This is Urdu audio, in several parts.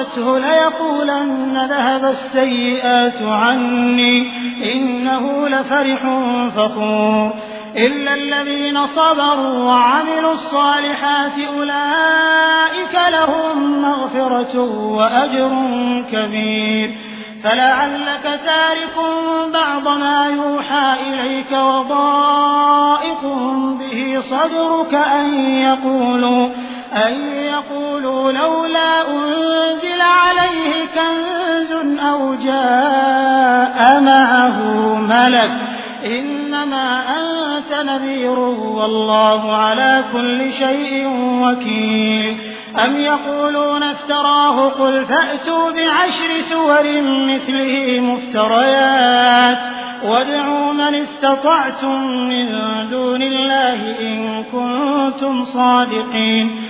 أصابته ليقولن ذهب السيئات عني إنه لفرح فخور إلا الذين صبروا وعملوا الصالحات أولئك لهم مغفرة وأجر كبير فلعلك تارك بعض ما يوحى إليك وضائق به صدرك أن يقولوا أن يقولوا لولا أنزل عليه كنز أو جاء معه ملك إنما أنت نذير والله على كل شيء وكيل أم يقولون افتراه قل فأتوا بعشر سور مثله مفتريات وادعوا من استطعتم من دون الله إن كنتم صادقين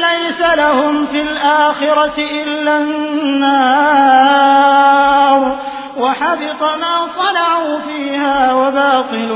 ليس لهم في الآخرة إلا النار. وحبط ما صنعوا فيها وباطل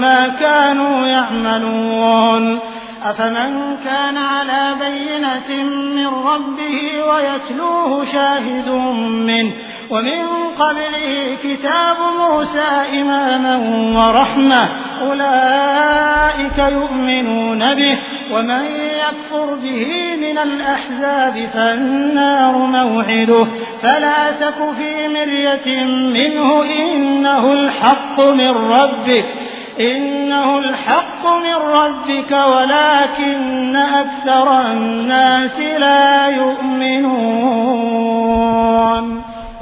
ما كانوا يعملون. أفمن كان على بينة من ربه ويتلوه شاهد منه. ومن قبله كتاب موسى إماما ورحمة. أولئك يؤمنون به. ومن يكفر به من الأحزاب فالنار موعده. فلا تك في مرية منه إنه الحق من ربك إنه الحق من ربك ولكن أكثر الناس لا يؤمنون.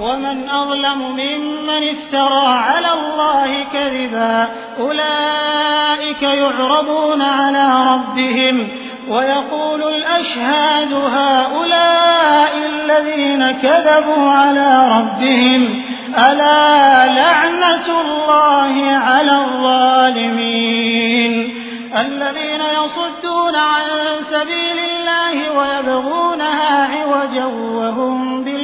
ومن أظلم ممن افترى على الله كذبا أولئك يعرضون على ربهم ويقول الأشهاد هؤلاء الذين كذبوا على ربهم ألا لعنة الله على الظالمين الذين يصدون عن سبيل الله ويبغونها عوجا وهم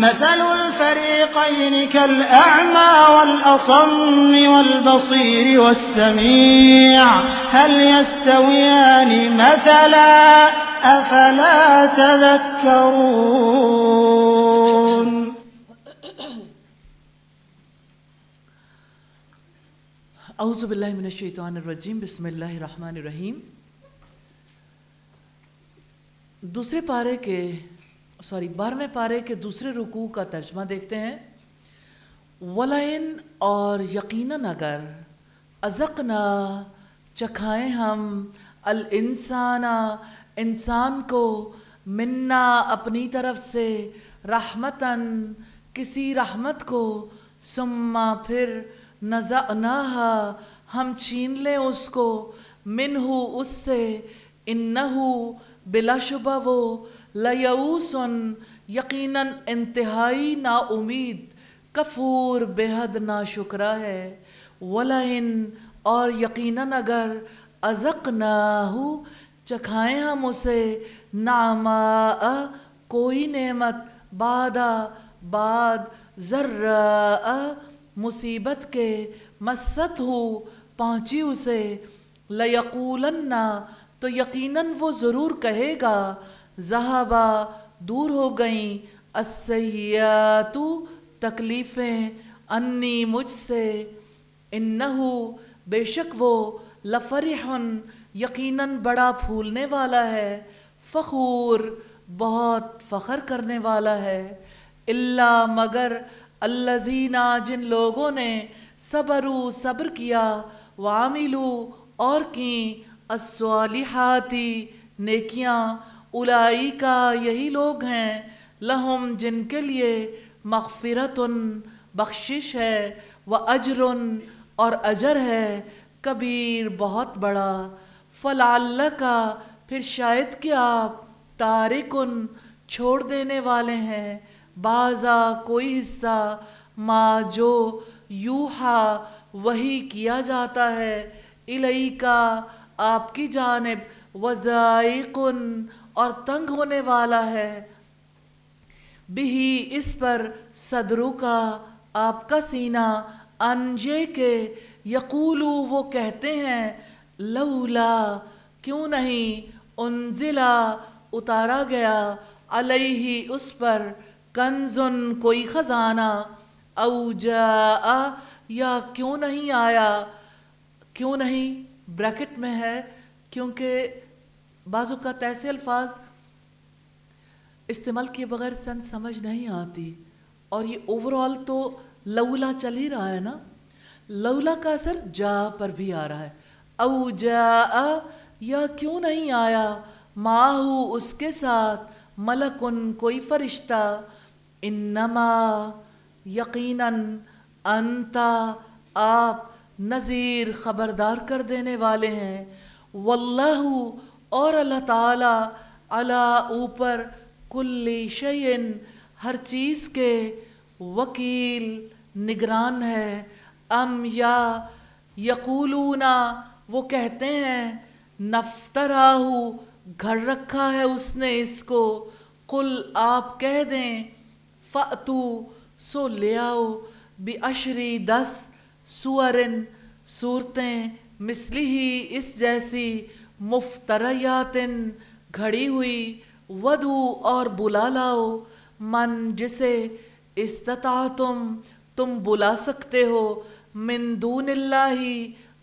مثل الفريقين كالأعمى والأصم والبصير والسميع هل يستويان مثلا؟ أفلا تذكرون؟ أعوذ باللہ من الشیطان الرجیم بسم اللہ الرحمن الرحیم دوسرے پارے کے سوری بارہویں پارے کے دوسرے رکوع کا ترجمہ دیکھتے ہیں۔ ولئن، اور یقیناً اگر ازقنا، چکھائیں ہم الانسان انسان کو منا اپنی طرف سے رحمتاً، کسی رحمت کو سما پھر نزعناہا ہم چھین لیں اس کو، منہو اس سے، انہو بلا شبہ وہ لیعوسن یقیناً انتہائی نا امید کفور بے حد نا شکرہ ہے۔ ولئن، اور یقیناً اگر ازقناہو، چکھائیں ہم اسے۔ نعماء، کوئی نعمت بعدا بعد ذرہ مصیبت کے مست ہو پہنچی اسے۔ لیقولن، تو یقیناً وہ ضرور کہے گا۔ ذہبا دور ہو گئیں۔ السیئات تکلیفیں انی مجھ سے۔ انہو بے شک وہ لفرح یقیناً بڑا پھولنے والا ہے۔ فخور، بہت فخر کرنے والا ہے۔ اللہ مگر الزینہ جن لوگوں نے صبرو صبر کیا وعملو اور کیں۔ الصالحاتی، نیکیاں الائی کا یہی لوگ ہیں، لہم جن کے لیے مغفرت بخشش ہے، و اجر اور اجر ہے کبیر بہت بڑا۔ فلال کا پھر شاید کہ آپ تارکن چھوڑ دینے والے ہیں۔ بعضا کوئی حصہ، ما جو یوہا وہی کیا جاتا ہے۔ الہی کا آپ کی جانب وزائقن اور تنگ ہونے والا ہے۔ بھی اس پر صدرو کا آپ کا سینہ۔ انجے کے یقولو وہ کہتے ہیں، لولا کیوں نہیں؟ انزلا اتارا گیا۔ علیہ اس پر کنزن کوئی خزانہ۔ او جاء، یا کیوں نہیں آیا؟ کیوں نہیں؟ بریکٹ میں ہے، کیونکہ بعض اوقات ایسے الفاظ استعمال کیے بغیر سن سمجھ نہیں آتی اور یہ اوور آل تو لولا چل ہی رہا ہے نا؟ لولا کا اثر جا پر بھی آ رہا ہے۔ او جا یا کیوں نہیں آیا؟ ماہو اس کے ساتھ، ملکن کوئی فرشتہ۔ انما یقیناً انتا آپ نذیر خبردار کر دینے والے ہیں۔ واللہ اور اللہ تعالی اللہ اوپر کل شعین ہر چیز کے وکیل نگران ہے۔ ام یا یقولونا وہ کہتے ہیں، نفتراہو گھر رکھا ہے اس نے اس کو۔ قل آپ کہہ دیں، فَأْتُو، سو لے آؤ۔ بھی اشری دس سورن صورتیں مثلی ہی اس جیسی۔ مفتریاتن گھڑی ہوئی ودو اور بلا لاؤ من جسے استطاعتم تم تم بلا سکتے ہو۔ من دون اللہ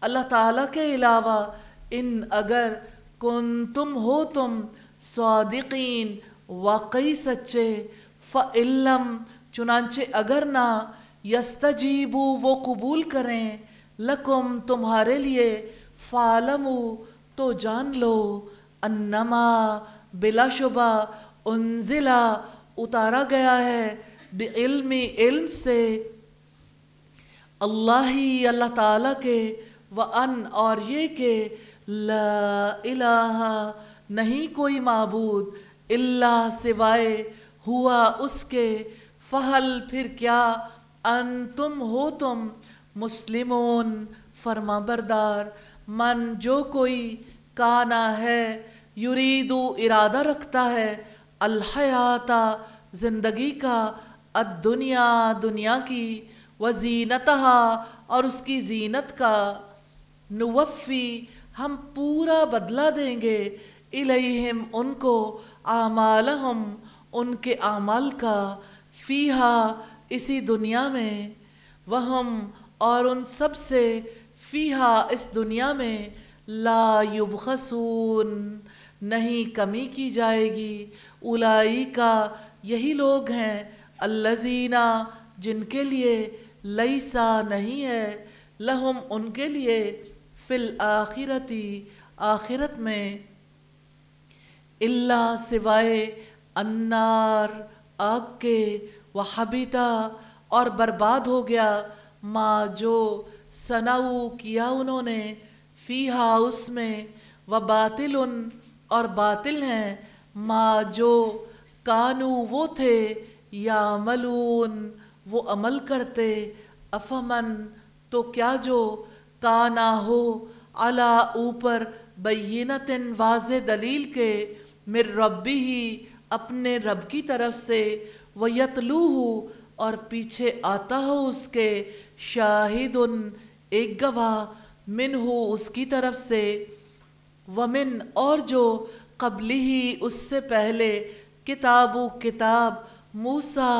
اللہ تعالیٰ کے علاوہ۔ ان اگر کن تم ہو تم صادقین، واقعی سچے فعلم چنانچہ اگر نہ یستجیبو، وہ قبول کریں۔ لکم تمہارے لیے فالمو تو جان لو انما بلا شبہ انزلہ اتارا گیا ہے بعلم علم سے۔ اللہ ہی اللہ تعالیٰ کے و ان اور یہ کہ لا الہ نہیں کوئی معبود اللہ سوائے ہوا اس کے۔ فہل پھر کیا ان تم ہو تم مسلمون؟ فرما بردار۔ من جو کوئی کانا ہے، یریدو ارادہ رکھتا ہے الحیاتہ زندگی کا، الدنیا دنیا کی وزینتہا اور اس کی زینت کا۔ نوفی، ہم پورا بدلہ دیں گے۔ الیہم، ان کو اعمالہم، ان کے اعمال کا۔ فیہا، اسی دنیا میں۔ وہم، اور ان سب سے فیہا، اس دنیا میں لا یبخسون، نہیں کمی کی جائے گی۔ الائی کا یہی لوگ ہیں الزینہ جن کے لیے لیسا نہیں ہے، لہم ان کے لیے فی الآخرتی آخرت میں۔ اللہ سوائے انار آگ کے، وحبیتا، اور برباد ہو گیا، ما جو سناؤ کیا انہوں نے فی اس میں، و باطل اور باطل ہیں۔ ما جو کانو وہ تھے یا ملون وہ عمل کرتے۔ افمن، تو کیا جو کانا ہو علا اوپر بینتن واضح دلیل کے۔ مر ربی ہی اپنے رب کی طرف سے۔ وہ یتلو اور پیچھے آتا ہو اس کے شاہد ان ایک گواہ من ہو اس کی طرف سے، ومن اور جو قبلی ہی اس سے پہلے، کتاب و کتاب موسا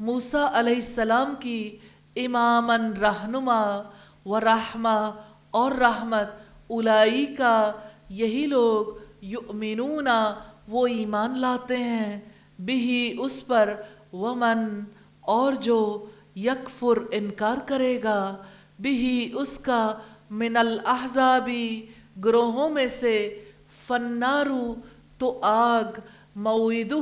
موسا علیہ السلام کی امامن رہنما و رحمہ اور رحمت الائی کا یہی لوگ یؤمنون، وہ ایمان لاتے ہیں بھی اس پر ومن اور جو یکفر انکار کرے گا بھی اس کا من الاحزابی گروہوں میں سے فنارو تو آگ مویدہ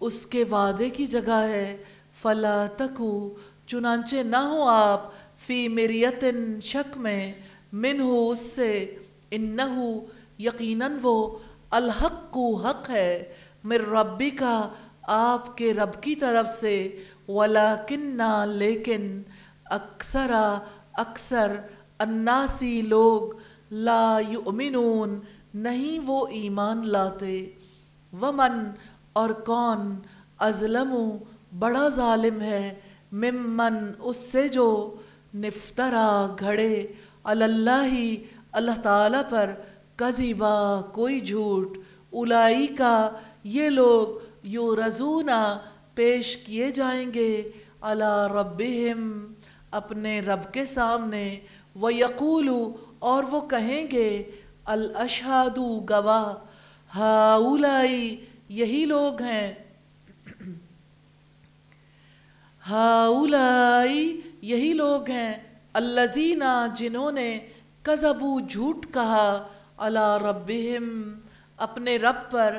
اس کے وعدے کی جگہ ہے۔ فلا تکو، چنانچہ نہ ہو آپ فی مریتن شک میں من ہو اس سے انہو، یقیناً وہ الحق کو حق ہے۔ مر ربی کا آپ کے رب کی طرف سے ولیکنہ لیکن اکثرا، اکثر الناسی لوگ لا یؤمنون، نہیں وہ ایمان لاتے۔ ومن، اور کون؟ ازلم بڑا ظالم ہے۔ ممن، اس سے جو نفترا گھڑے۔ اللہ اللہ تعالیٰ پر کذیبا کوئی جھوٹ۔ الائی کا یہ لوگ یو رضونا پیش کیے جائیں گے۔ اللہ ربہم، اپنے رب کے سامنے۔ وہ یقولو اور وہ کہیں گے الاشہاد گواہ ہاؤلائی یہی لوگ ہیں۔ ہاؤلائی یہی لوگ ہیں الزینہ جنہوں نے کذبو جھوٹ کہا۔ اللہ ربہم، اپنے رب پر،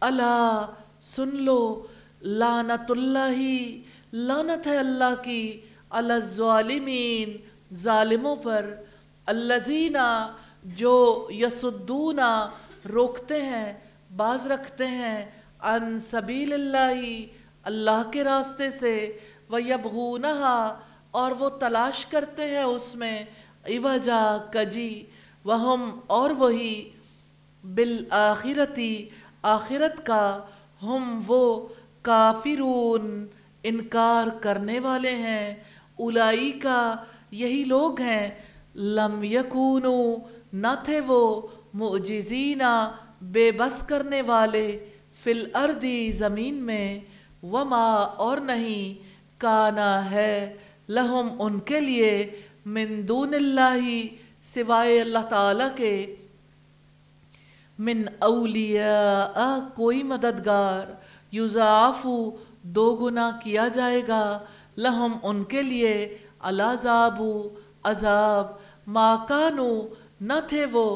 اللہ، سن لو۔ لانت اللہ لانت ہے اللہ کی الظالمین، ظالموں پر۔ الزینہ جو یسدونا روکتے ہیں، باز رکھتے ہیں ان سبیل اللہ اللہ کے راستے سے۔ وہ یبغونہا اور وہ تلاش کرتے ہیں اس میں۔ عوجا، کجی، وہم اور وہی۔ بالآخرتی، آخرت کا، ہم وہ کافرون انکار کرنے والے ہیں الائی کا یہی لوگ ہیں۔ لم یکونو نہ تھے وہ معجزینہ بے بس کرنے والے فی الارضی زمین میں۔ وما اور نہیں، کانا ہے لہم ان کے لیے من دون اللہ سوائے اللہ تعالیٰ کے۔ من اولیاء، کوئی مددگار۔ یضاعفو، دو گنا کیا جائے گا، لہم ان کے لیے العذاب عذاب، ما کانو، نہ تھے وہ،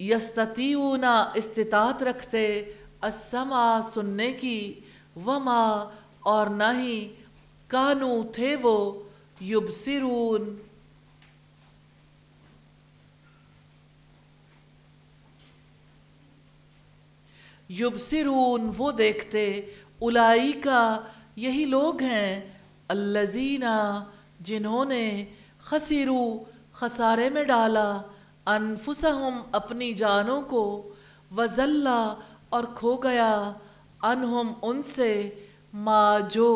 یستطیعون استطاعت رکھتے، السمع سننے کی، وما، اور نہ ہی کانو تھے وہ، یبصرون۔ یبصرون، وہ دیکھتے الائی کا یہی لوگ ہیں الزینہ جنہوں نے خسیرو خسارے میں ڈالا، انفسہم، اپنی جانوں کو وزلہ اور کھو گیا، انہم، ان سے، ما جو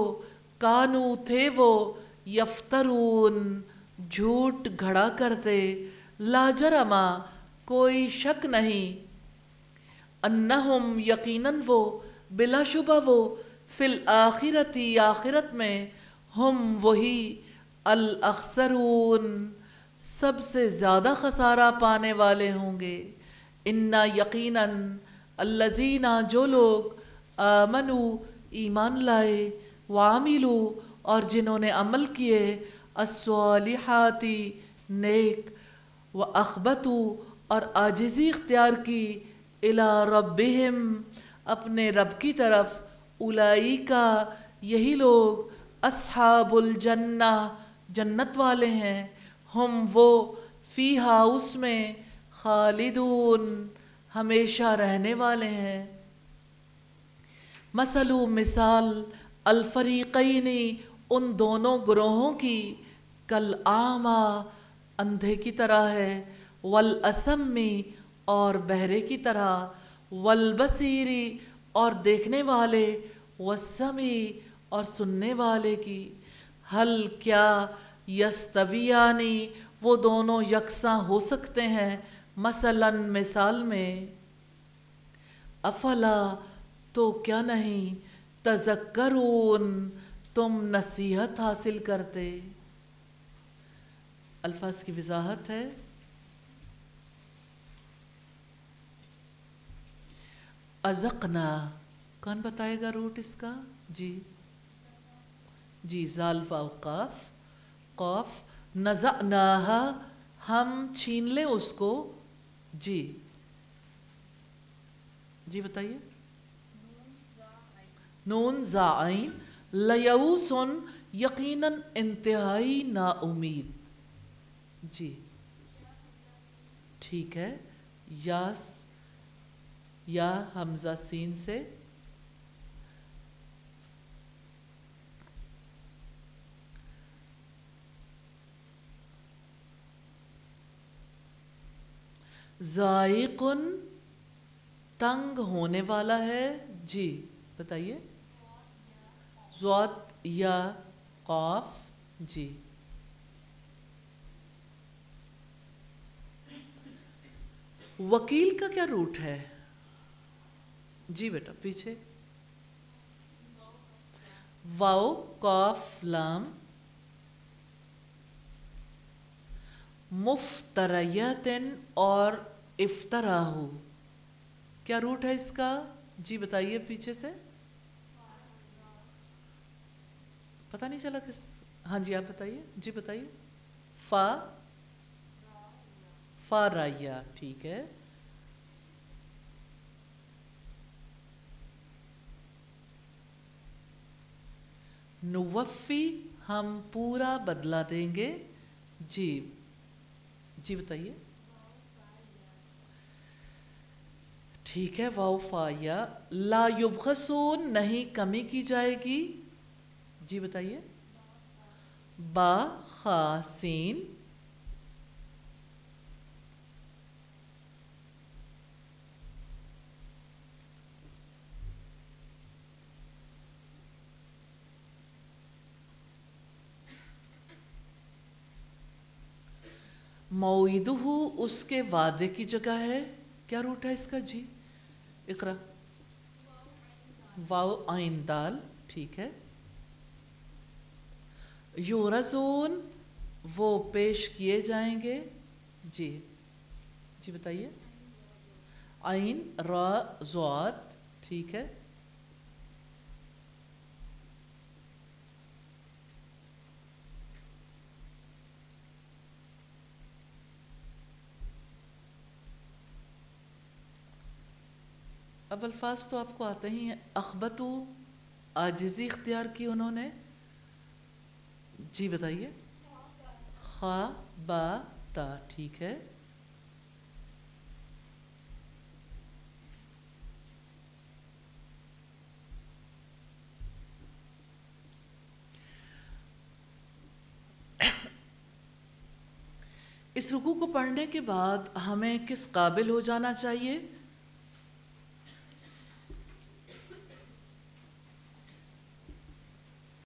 کانو تھے وہ یفترون، جھوٹ گھڑا کرتے، لا جرما، کوئی شک نہیں۔ انہم یقیناً وہ، بلا شبہ وہ، فی الآخرتی آخرت میں ہم وہی الاخسرون، سب سے زیادہ خسارہ پانے والے ہوں گے۔ انا یقیناً الزینہ جو لوگ آمنو ایمان لائے وعملو اور جنہوں نے عمل کیے الصالحاتی نیک و اخبتو اور آجزی اختیار کی الا ربہم، اپنے رب کی طرف الائی کا یہی لوگ اصحاب الجنہ، جنت والے ہیں، ہم وہ فی ہاؤس میں خالدون، ہمیشہ رہنے والے ہیں۔ مثلو مثال الفریقینی ان دونوں گروہوں کی، کل آما، اندھے کی طرح ہے۔ والاسمی اور بہرے کی طرح، والبصیری اور دیکھنے والے، والسمی اور سننے والے کی۔ حل کیا یستویانی، وہ دونوں یکساں ہو سکتے ہیں مثلا مثال میں۔ افلا، تو کیا نہیں؟ تذکرون، تم نصیحت حاصل کرتے۔ الفاظ کی وضاحت ہے۔ ازقنا۔ کون بتائے گا روٹ اس کا؟ جی۔ جی زال واو قاف۔ نزعناہا، ہم چھین لیں اس کو۔ جی۔ جی بتائیے۔ نون زائن۔ لیوسن، یقیناً انتہائی نا امید جی۔ ٹھیک ہے۔ یاس۔ یا حمزہ سین سے؟ ذائقن تنگ ہونے والا ہے جی بتائیے۔ زوت یا قاف جی۔ وکیل کا کیا روٹ ہے؟ جی بیٹا، پیچھے۔ واؤ قاف لام مفتریتن اور افطراہو کیا روٹ ہے اس کا؟ جی بتائیے پیچھے سے۔ پتہ نہیں چلا کس۔ ہاں جی آپ بتائیے۔ جی بتائیے۔ فا فا رائیا، ٹھیک ہے۔ نوفی ہم پورا بدلا دیں گے۔ جی۔ جی بتائیے۔ ٹھیک ہے واؤ فایا لا یبخسون نہیں کمی کی جائے گی۔ جی بتائیے۔ با خاسین۔ موعدہ اس کے وعدے کی جگہ ہے۔ کیا روٹ ہے اس کا؟ جی اقرا۔ واو آئین دال، ٹھیک ہے۔ یورزون، وہ پیش کیے جائیں گے۔ جی جی بتائیے۔ آئین را زوات، ٹھیک ہے۔ اب الفاظ تو آپ کو آتے ہی ہیں۔ اخبتو آجزی اختیار کی انہوں نے۔ جی بتائیے۔ خا، با، تا، ٹھیک ہے۔ اس رکو کو پڑھنے کے بعد ہمیں کس قابل ہو جانا چاہیے؟